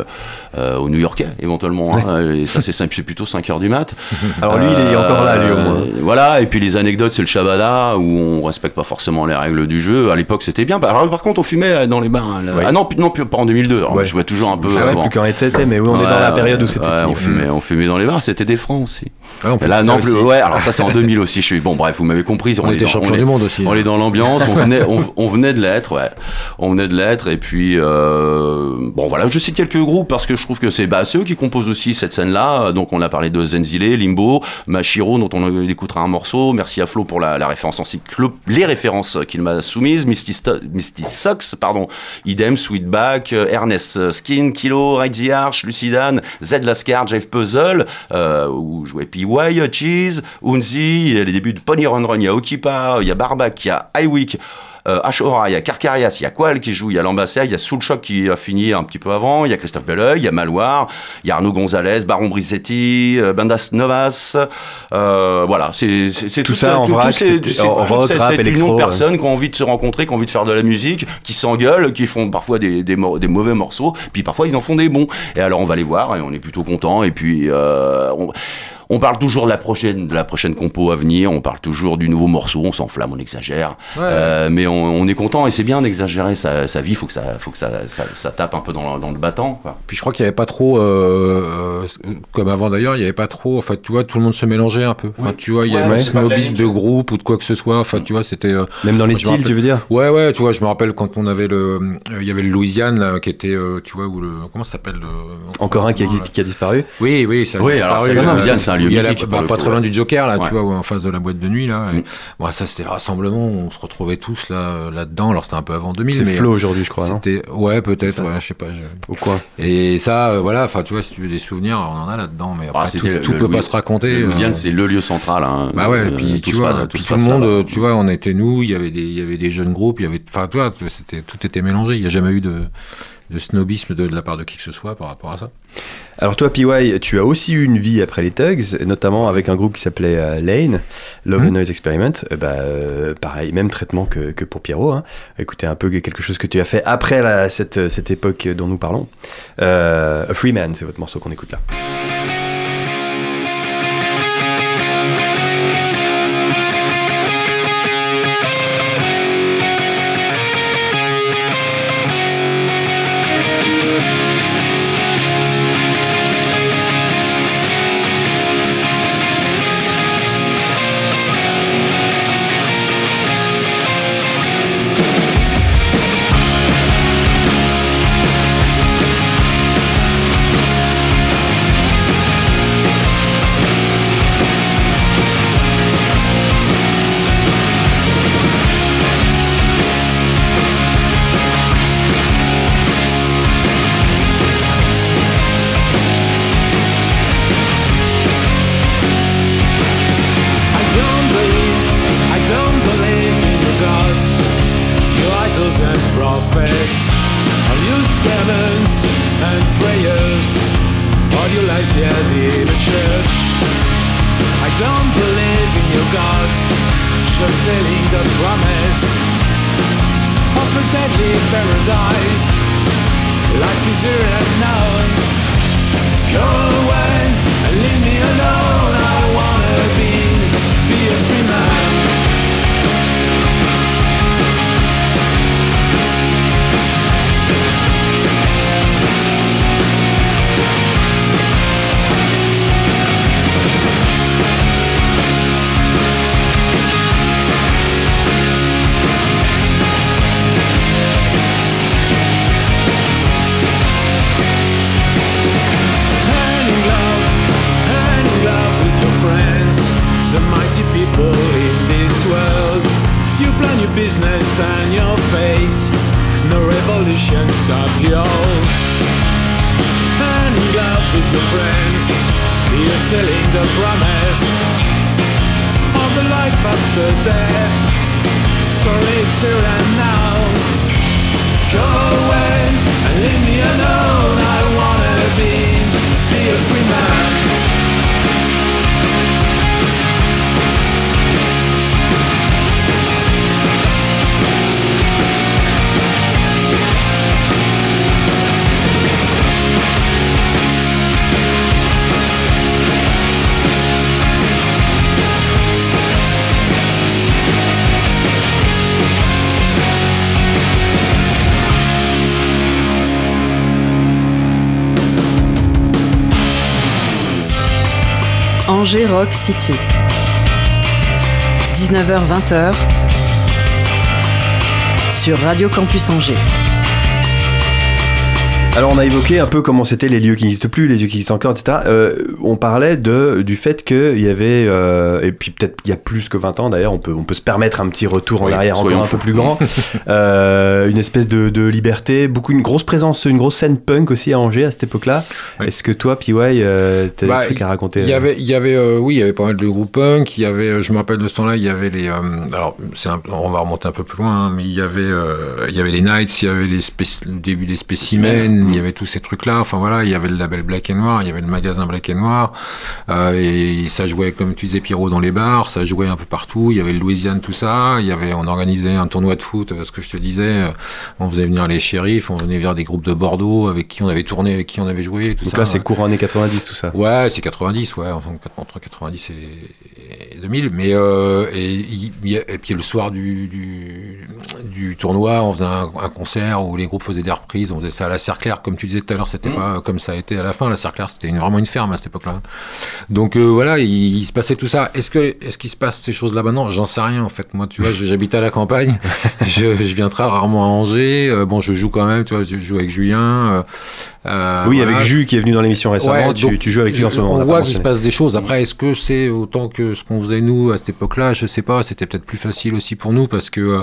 au New Yorkais éventuellement. hein. et ça c'est plutôt 5 heures du mat. Alors lui, il est encore là, lui, au moins. Voilà et puis les anecdotes c'est le Shabada où on respecte pas forcément les règles du jeu. À l'époque c'était bien. Bah, Alors, par contre on fumait dans les bars. là. Ouais. Ah non, non pas en 2002. Alors, Ouais. Je jouais toujours un peu. Avant. plus quand mais oui, on est dans la période où c'était on fumait, on fumait dans les bars, c'était des francs aussi. Ouais, on peut Et là, non plus. Ouais, alors ça, c'est en 2000 aussi. Je suis bon. Bref, vous m'avez compris. On est était dans- champion est- du monde aussi. On est dans l'ambiance. On venait, on, on venait de l'être. Ouais, on venait de l'être. Et puis, euh, bon, voilà. Je cite quelques groupes parce que je trouve que c'est, bah, eux qui composent aussi cette scène-là. Donc, on a parlé de Zenzile, Limbo, Machiro, dont on écoutera un morceau. Merci à Flo pour la, la référence encyclo, les références qu'il m'a soumises. Misty, Misty Sox, pardon. Idem, Sweetback, Ernest Skin, Kilo, Ride the Arch, Lucidan, Z Lascar, Jeff Puzzle, euh, où jouait PY, Cheese, Unzi, les débuts de Pony Run Run, il y a Okipa, il y a Barbac, il y a Highwick, euh, Ashora, il y a Carcarias, il y a Qual qui joue, il y a l'ambassade, il y a Soulshock qui a fini un petit peu avant, il y a Christophe Belleuil, il y a Maloir, il y a Arnaud Gonzalez, Baron Brisetti, euh, Bandas Novas, euh, voilà, c'est c'est Tout ça en tout- vrac, c'est- une électro, de personnes qui ont envie de se rencontrer, qui ont envie de faire de la musique, qui s'engueulent, qui font parfois des, des mauvais morceaux, puis parfois ils en font des bons. Et alors on va les voir et on est plutôt content. Et puis euh, on, on parle toujours de la prochaine, de la prochaine compo à venir. On parle toujours du nouveau morceau. On s'enflamme, on exagère, Euh, mais on, on est content et c'est bien d'exagérer sa, sa vie. Faut que ça, faut que ça, ça, ça tape un peu dans, le- dans le battant. Quoi. Puis je crois qu'il n'y avait pas trop, euh, comme avant d'ailleurs, il n'y avait pas trop, enfin tu vois, tout le monde se mélangeait un peu. Enfin tu vois, il y avait ouais, un snobisme de groupe ou de quoi que ce soit. Enfin tu vois, c'était. euh, Même dans les styles, rappelle- tu veux dire Ouais, ouais, tu vois, je me rappelle quand on avait le, euh, il y avait le Louisiane là, qui était, euh, tu vois, où le, comment ça s'appelle le, Encore un qui a, qui a disparu. Oui, oui, ça a Oui, disparu, alors, euh, un lieu il y a la- mythique, bah, pas très loin du Joker, là, Ouais. tu vois, en face de la boîte de nuit, là. Et, Mm. bon, ça, c'était le rassemblement, on se retrouvait tous là, euh, là-dedans. Alors, c'était un peu avant 2000, C'est mais. Flo aujourd'hui, je crois, non ouais, peut-être, ouais, je sais pas. je- Au coin. Et ça, euh, voilà, enfin, tu vois, si tu veux des souvenirs, on en a là-dedans, mais Ah, après, tout, le- tout le peut Louis- pas se raconter. Le Louisiane, euh, c'est le lieu central. Hein. bah ouais, Euh, puis tout tu vois, tout le monde, euh, tu vois, on était nous, il y avait des, il y avait des jeunes groupes, il y avait, enfin, tu vois, c'était, tout était mélangé. Il n'y a jamais eu de, de snobisme de, de la part de qui que ce soit par rapport à ça. Alors toi, PY, tu as aussi eu une vie après les Tugs, notamment avec un groupe qui s'appelait euh, Lane, Love Mhm. and Noise Experiment. Euh, bah, euh, pareil, même traitement que, que pour Pierrot. Hein. Écoutez un peu quelque chose que tu as fait après la- cette, cette époque dont nous parlons. Euh, A Free Man, c'est votre morceau qu'on écoute là. Angers Rock City. 19h-20h sur Radio Campus Angers. Alors on a évoqué un peu comment c'était les lieux qui n'existent plus, les lieux qui existent encore, etc. Euh, on parlait de, du fait qu'il y avait, euh, et puis peut-être il y a plus que 20 ans d'ailleurs, on peut, on peut se permettre un petit retour en Oui, arrière encore un peu plus grand, Euh, une espèce de, de liberté, beaucoup une grosse présence, une grosse scène punk aussi à Angers à cette époque-là. Oui. Est-ce que toi, PY, euh, t'as Bah, des trucs à raconter Il y euh avait, il y avait, euh, oui, il y avait pas mal de groupes punk. Il y avait, je me rappelle de ce temps-là, il y avait les. euh, alors, c'est un- on va remonter un peu plus loin, hein, mais il y avait, il y avait les Nights, il y avait les début des spécimens, il y avait tous ces trucs-là. Enfin voilà, il y avait le label Black and Noir, il y avait le magasin Black and Noir, euh, et ça jouait comme tu disais Pierrot dans les bars, ça jouait un peu partout. Il y avait le Louisiane, tout ça. Il y avait, on organisait un tournoi de foot, euh, ce que je te disais. On faisait venir les shérifs, on venait venir des groupes de Bordeaux avec qui on avait tourné, avec qui on avait joué, tout Donc ça. là, c'est courant années 90, tout ça. Ouais, c'est 90, ouais, enfin, entre 90 et, et 2000. Mais euh, et, puis le soir du, du, du tournoi, on faisait un, un concert où les groupes faisaient des reprises. On faisait ça à la Comme tu disais tout à l'heure, c'était pas comme ça a été à la fin. La Cerclair, c'était une- vraiment une ferme à cette époque-là. Donc euh, voilà, il, il se passait tout ça. Est-ce que est-ce qu'il se passe ces choses là maintenant? J'en sais rien en fait. Moi, tu vois, j'habite à la campagne. je, je viens très rarement à Angers. Euh, bon, je joue quand même. Tu vois, je joue avec Julien. Euh, euh, oui, voilà. avec Jus qui est venu dans l'émission récemment, Ouais, tu, joues avec lui en ce je- moment. On voit qu'il se passe des choses. Après, est-ce que c'est autant que ce qu'on faisait nous à cette époque-là? Je sais pas. C'était peut-être plus facile aussi pour nous parce que euh,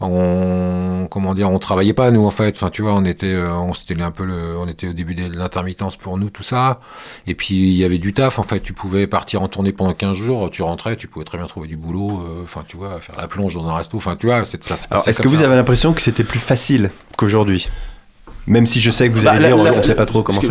on, comment dire, on travaillait pas nous en fait. Enfin, tu vois, on était, euh, on c'était un peu le, on était au début de l'intermittence pour nous tout ça. Et puis il y avait du taf. En fait, tu pouvais partir en tournée pendant 15 jours. Tu rentrais, tu pouvais très bien trouver du boulot. euh, Enfin, tu vois, faire la plonge dans un resto. Enfin, tu vois, c'est ça. est-ce que vous avez l'impression que c'était plus facile qu'aujourd'hui? Même si je sais que vous Bah, allez la- dire, on ne sait pas trop comment ça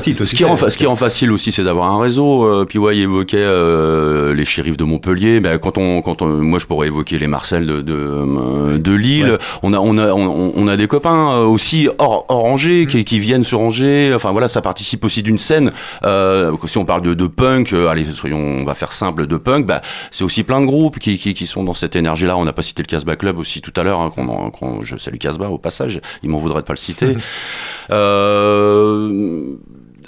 si, toi Ce qui, rend, ce qui rend facile aussi, c'est d'avoir un réseau. Euh, PY évoquait euh, les shérifs de Montpellier. Ben, quand on, quand on- moi, je pourrais évoquer les Marcel de, de, euh, de Lille. Ouais. On, a, on, a, on, on a des copains euh, aussi hors, hors Angers qui, qui viennent sur Angers. Enfin voilà, ça participe aussi d'une scène. Euh, si on parle de, de punk, euh, allez, soyons, on va faire simple de punk. Bah, c'est aussi plein de groupes qui, qui, qui sont dans cette énergie-là. On n'a pas cité le Casbah Club aussi tout à l'heure. Hein, qu'on qu'on- je salue Casbah au passage. Il m'en voudrait de pas le citer. Euh,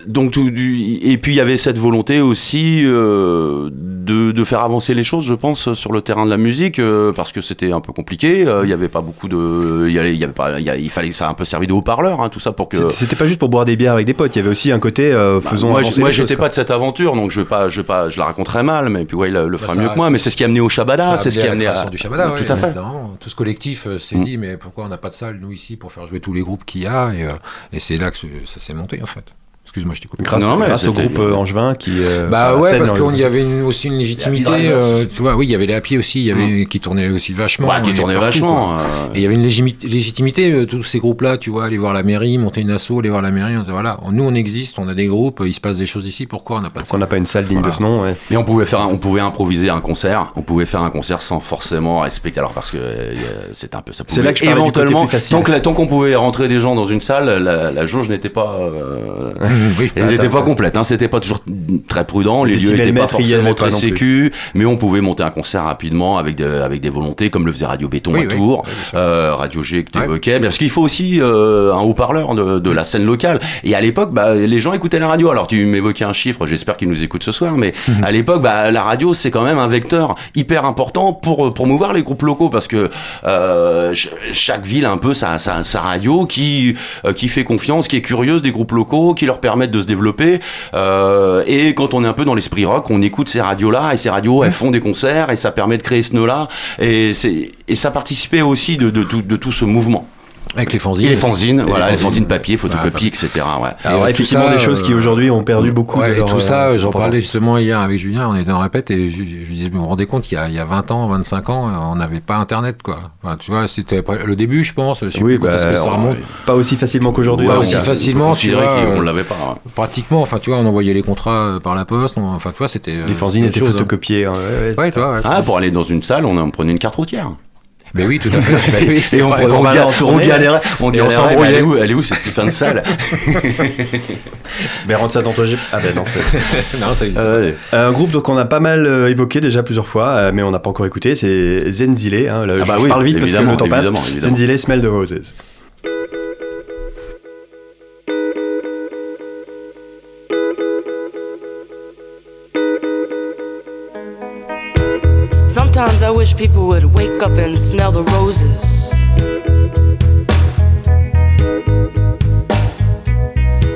donc tout du- et puis il y avait cette volonté aussi euh, de, de faire avancer les choses, je pense, sur le terrain de la musique, euh, parce que c'était un peu compliqué. Euh, Il y avait pas beaucoup de, il y avait, il y avait pas, il a- fallait que ça ait un peu servi de haut-parleur, hein, tout ça pour que. C'était- pas juste pour boire des bières avec des potes, il y avait aussi un côté euh, Bah, faisons moi, avancer je- moi j'étais pas de cette aventure, donc je vais pas, je vais pas, je la raconterai mal, mais puis ouais, il le, le fera Bah, ça mieux que moi. Mais c'est ce qui a amené au Shabada, c'est ce qui a amené à la à. création du Shabada, tout à fait. Tout ce collectif euh, s'est Mm. dit, mais pourquoi on n'a pas de salle, nous, ici, pour faire jouer tous les groupes qu'il y a Et, euh, et c'est là que ce- ça s'est monté, en fait. Excuse-moi, je t'ai coupé. Grâce, Non, mais grâce au groupe euh, angevin qui. euh, Bah ouais, scène, parce qu'il y avait une- aussi une légitimité. Euh, tu vois, oui, il y avait les Happy aussi, il y avait qui tournaient aussi vachement. Ouais, qui tournait partout, vachement. euh, Et il y avait une légitimité, euh, tous ces groupes-là, tu vois, aller voir la mairie, monter une asso, aller voir la mairie, on voilà, nous on existe, on a des groupes, il se passe des choses ici, pourquoi on n'a pas de qu'on n'a pas une salle digne Voilà. de ce nom. ouais. Mais on pouvait faire, un- on pouvait improviser un concert. On pouvait faire un concert sans forcément respecter. Alors parce que euh, c'est un peu ça. C'est là que je du côté éventuellement, plus facile. tant que la- tant qu'on pouvait rentrer des gens dans une salle, la, la jauge n'était pas, euh, oui, elle n'était pas complète. Hein, c'était pas toujours très prudent. Les Les lieux n'étaient pas forcément très sécu, mais on pouvait monter un concert rapidement avec des, avec des volontés, comme le faisait Radio Béton Oui, à oui, Tours, euh, Radio G que tu évoquais. Parce qu'il faut aussi euh, un haut-parleur de, de la scène locale. Et à l'époque, bah, les gens écoutaient la radio. Alors tu m'évoquais un chiffre, j'espère qu'ils nous écoutent ce soir, mais à l'époque, bah, la radio, c'est quand même un vecteur hyper important pour euh, promouvoir les groupes locaux parce que euh, ch- chaque ville a un peu sa, sa, sa radio qui, euh, qui fait confiance, qui est curieuse des groupes locaux, qui leur de se développer. Euh, et quand on est un peu dans l'esprit rock, on écoute ces radios-là et ces radios, elles font des concerts et ça permet de créer ce nœud-là. Et, ça participait aussi de, de tout ce mouvement. Avec les fanzines. Et les fanzines, voilà, les fanzines. fanzines papier, Ouais, photocopie, etc. Ouais. Alors, Et, euh, effectivement, des choses qui euh, aujourd'hui ont perdu beaucoup Ouais, de et leur, tout ça, euh, j'en importance. parlais justement hier avec Julien, on était en répète et je, je lui disais, vous vous rendez compte, il y, a, il y a 20 ans, 25 ans, euh, on n'avait pas Internet, quoi. Enfin, tu vois, c'était le début, je pense, je sais Oui, plus bah, que ça on- remonte. Pas aussi facilement qu'aujourd'hui. Pas tout aussi facilement, tu vois, qu'on euh, l'avait pas. Pratiquement, enfin, tu vois, on envoyait les contrats euh, par la poste, on- enfin, tu vois, c'était... euh, Les fanzines étaient hein. photocopiées. hein, ouais, ouais. Ah, pour aller dans une salle, on, on prenait une carte routière. Mais oui, tout à fait. Bah oui, Et on, on, on va ga- en on galérait, on galérait, s'embrouillait. Elle est où, elle est où cette putain de salle Mais rentre ça dans toi, j'ai- Ah ben non, c'est... non, ça existe. Euh, Un groupe donc on a pas mal euh, évoqué déjà plusieurs fois, euh, mais on n'a pas encore écouté, c'est Zenzile. Hein, là, Ah bah je oui, parle vite parce que le temps passe. évidemment, évidemment. Zenzile, Smell the Roses. Sometimes I wish people would wake up and smell the roses.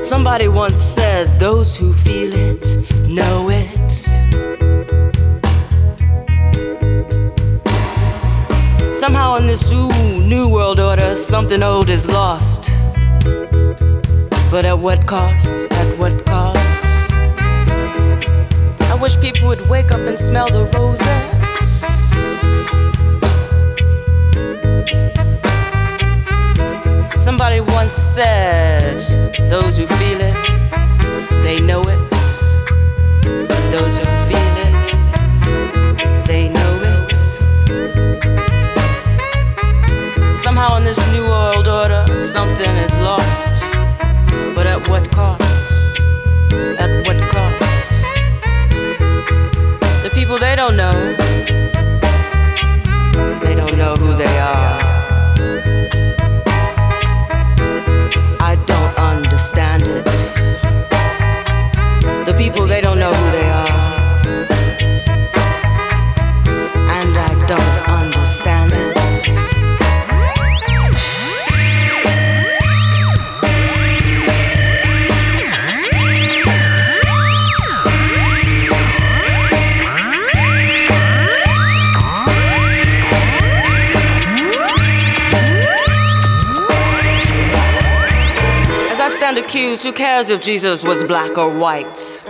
Somebody once said, Those who feel it know it. Somehow, in this ooh, new world order, something old is lost. But at what cost? At what cost? I wish people would wake up and smell the roses. Somebody once said, Those who feel it, they know it. Those who feel it, they know it. Somehow in this new world order, something is lost. But at what cost? At what cost? The people they don't know, who cares if Jesus was black or white?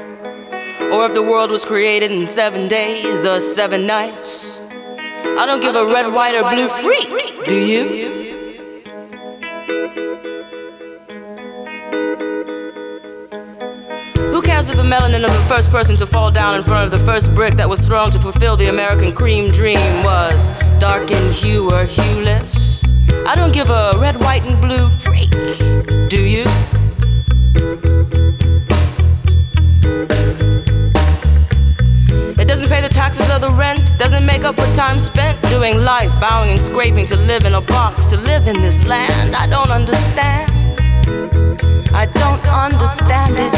Or if the world was created in seven days or seven nights? I don't give a red, white, or blue freak, do you? Who cares if the melanin of the first person to fall down in front of the first brick that was thrown to fulfill the American cream dream was dark in hue or hueless? I don't give a red, white, and blue freak, do you? Taxes or the rent, doesn't make up for time spent doing life, bowing and scraping to live in a box, to live in this land. I don't understand. I don't understand it.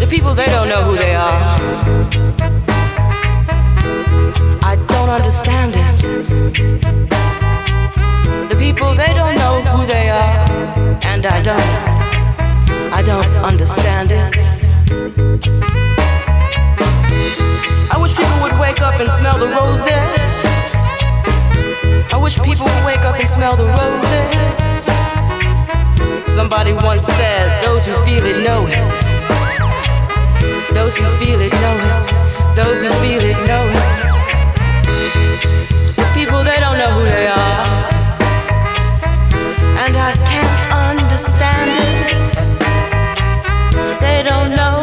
The people, they don't know who they are. I don't understand it. The people, they don't know who they are. And I don't. I don't understand it. I wish people would wake up and smell the roses. I wish people would wake up and smell the roses. Somebody once said, Those who feel it know it. Those who feel it know it. Those who feel it know it. The people, they don't know who they are. And I can't understand it. They don't know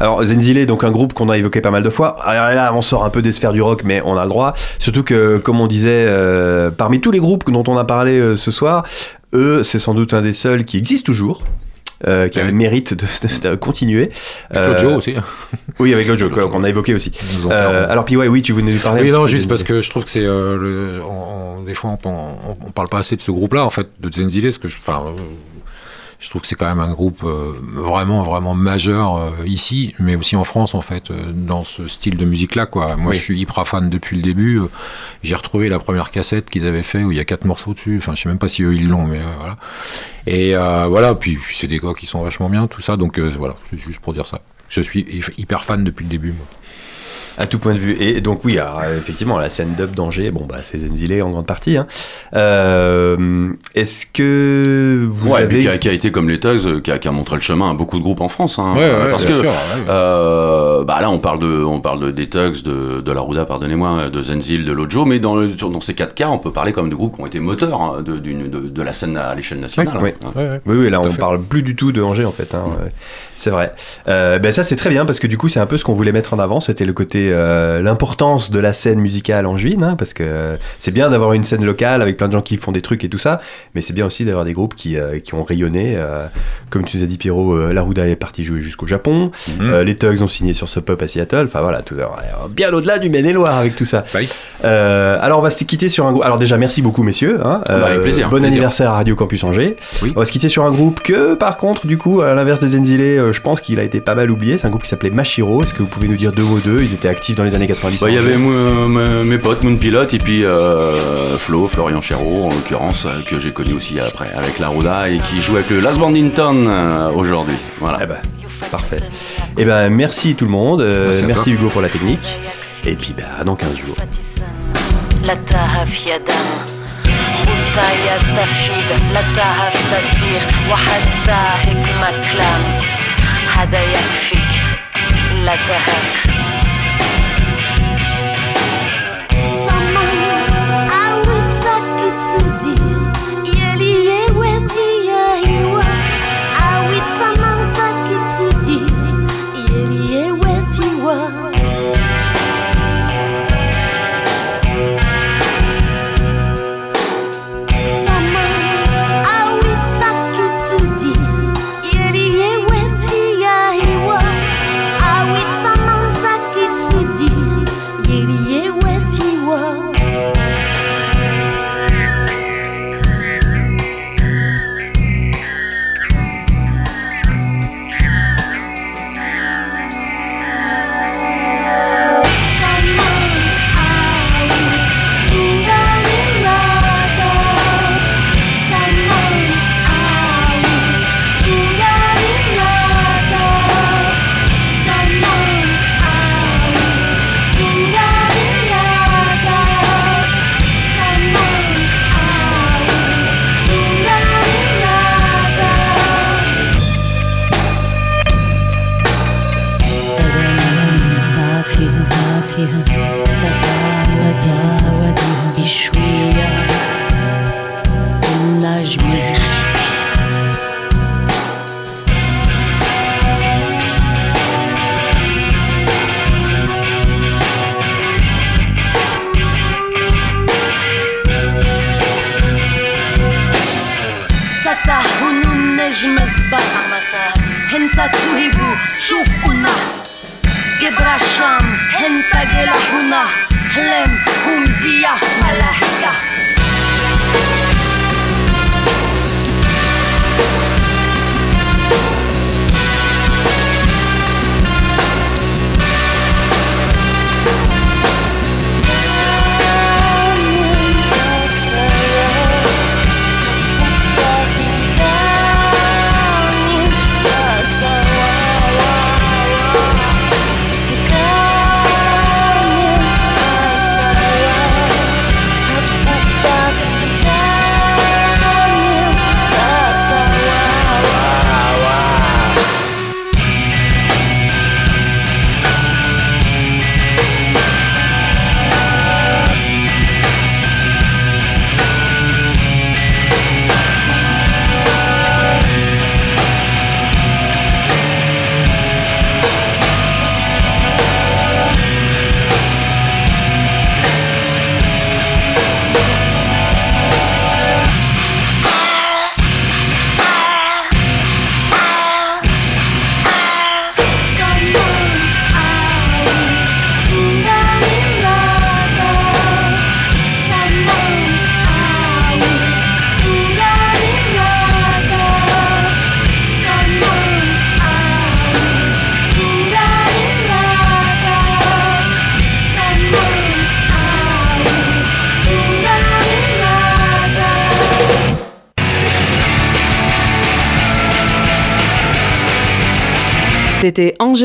Alors Zenzile, donc un groupe qu'on a évoqué pas mal de fois. Alors là, on sort un peu des sphères du rock, mais on a le droit. Surtout que, comme on disait, euh, parmi tous les groupes dont on a parlé euh, ce soir, eux, c'est sans doute un des seuls qui existe toujours. euh, qui a le mérite de, de- de continuer. Avec Joe aussi. Oui, avec Joe, qu'on a évoqué aussi. Euh, alors, puis ouais, oui, tu voulais nous parler. un Oui, non, juste parce que je trouve que c'est des fois on, on, on parle pas assez de ce groupe-là en fait de Zenzile, parce que je, enfin, je trouve que c'est quand même un groupe euh, vraiment vraiment majeur euh, ici, mais aussi en France en fait euh, dans ce style de musique-là quoi. Moi, Oui. je suis hyper fan depuis le début. J'ai retrouvé la première cassette qu'ils avaient fait où il y a quatre morceaux dessus. Enfin, je sais même pas si eux ils l'ont, mais voilà. Et euh, voilà, puis c'est des gars qui sont vachement bien, tout ça. Donc euh, voilà, c'est juste pour dire ça. Je suis hy- hyper fan depuis le début. Moi. À tout point de vue. Et donc, oui, alors, euh, effectivement, la scène dub d'Angers, bon, bah, c'est Zenzile en grande partie. hein. Euh, Est-ce que vous Ouais, avez. puis qui a, qui a été comme les Tugs, euh, qui a, qui a montré le chemin à beaucoup de groupes en France. Hein. Ouais, ouais, parce bien que sûr, ouais, ouais. euh, bah là, on parle de, on parle de, des Tugs, de, de la Ruda, pardonnez-moi, de Zenzil, de Lojo, mais dans, le, dans ces quatre cas, on peut parler comme de groupes qui ont été moteurs hein, de, de, de la scène à l'échelle nationale. Oui, hein. oui. Oui, oui, là, on fait. parle plus du tout de Angers, en fait. C'est vrai. Euh, ben ça c'est très bien parce que du coup c'est un peu ce qu'on voulait mettre en avant. C'était le côté euh, l'importance de la scène musicale angevine, hein, parce que c'est bien d'avoir une scène locale avec plein de gens qui font des trucs et tout ça, mais c'est bien aussi d'avoir des groupes qui, euh, qui ont rayonné. comme tu nous as dit Pierrot, La Rouda est partie jouer jusqu'au Japon. Mhm. Les Tugs ont signé sur Sub Up à Seattle. Enfin voilà, tout, bien au-delà du Maine-et-Loire avec tout ça. Euh, alors on va se quitter sur un groupe. Alors déjà merci beaucoup messieurs. Hein. Bah, avec plaisir, Bon plaisir. anniversaire à Radio Campus Angers. Oui. On va se quitter sur un groupe que par contre du coup à l'inverse des Enzilé, euh, je pense qu'il a été pas mal oublié. C'est un groupe qui s'appelait Machiro. Est-ce que vous pouvez nous dire deux mots d'eux Ils étaient actifs dans les années 90. Bah, Il y à avait Angers. mo- mo- mes potes Moon Pilot et puis euh, Flo, Florian Chéreau en l'occurrence, euh, que j'ai connu aussi après avec la Ruda et qui joue avec le Last Bandington euh, aujourd'hui. Voilà. Eh ben, parfait. Et ben merci tout le monde. Euh, Merci à merci, toi. Hugo pour la technique. Et puis bah, dans 15 jours. لا تهف يا دم وانت يستفيد لا تهف تسير وحتى هيك مكلام هذا يكفيك لا تهف.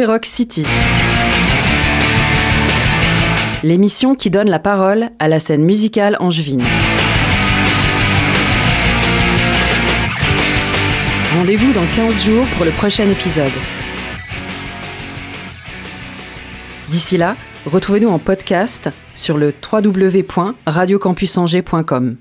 Rock City. L'émission qui donne la parole à la scène musicale angevine. Rendez-vous dans 15 jours pour le prochain épisode. D'ici là, retrouvez-nous en podcast sur le www.radiocampusangers.com.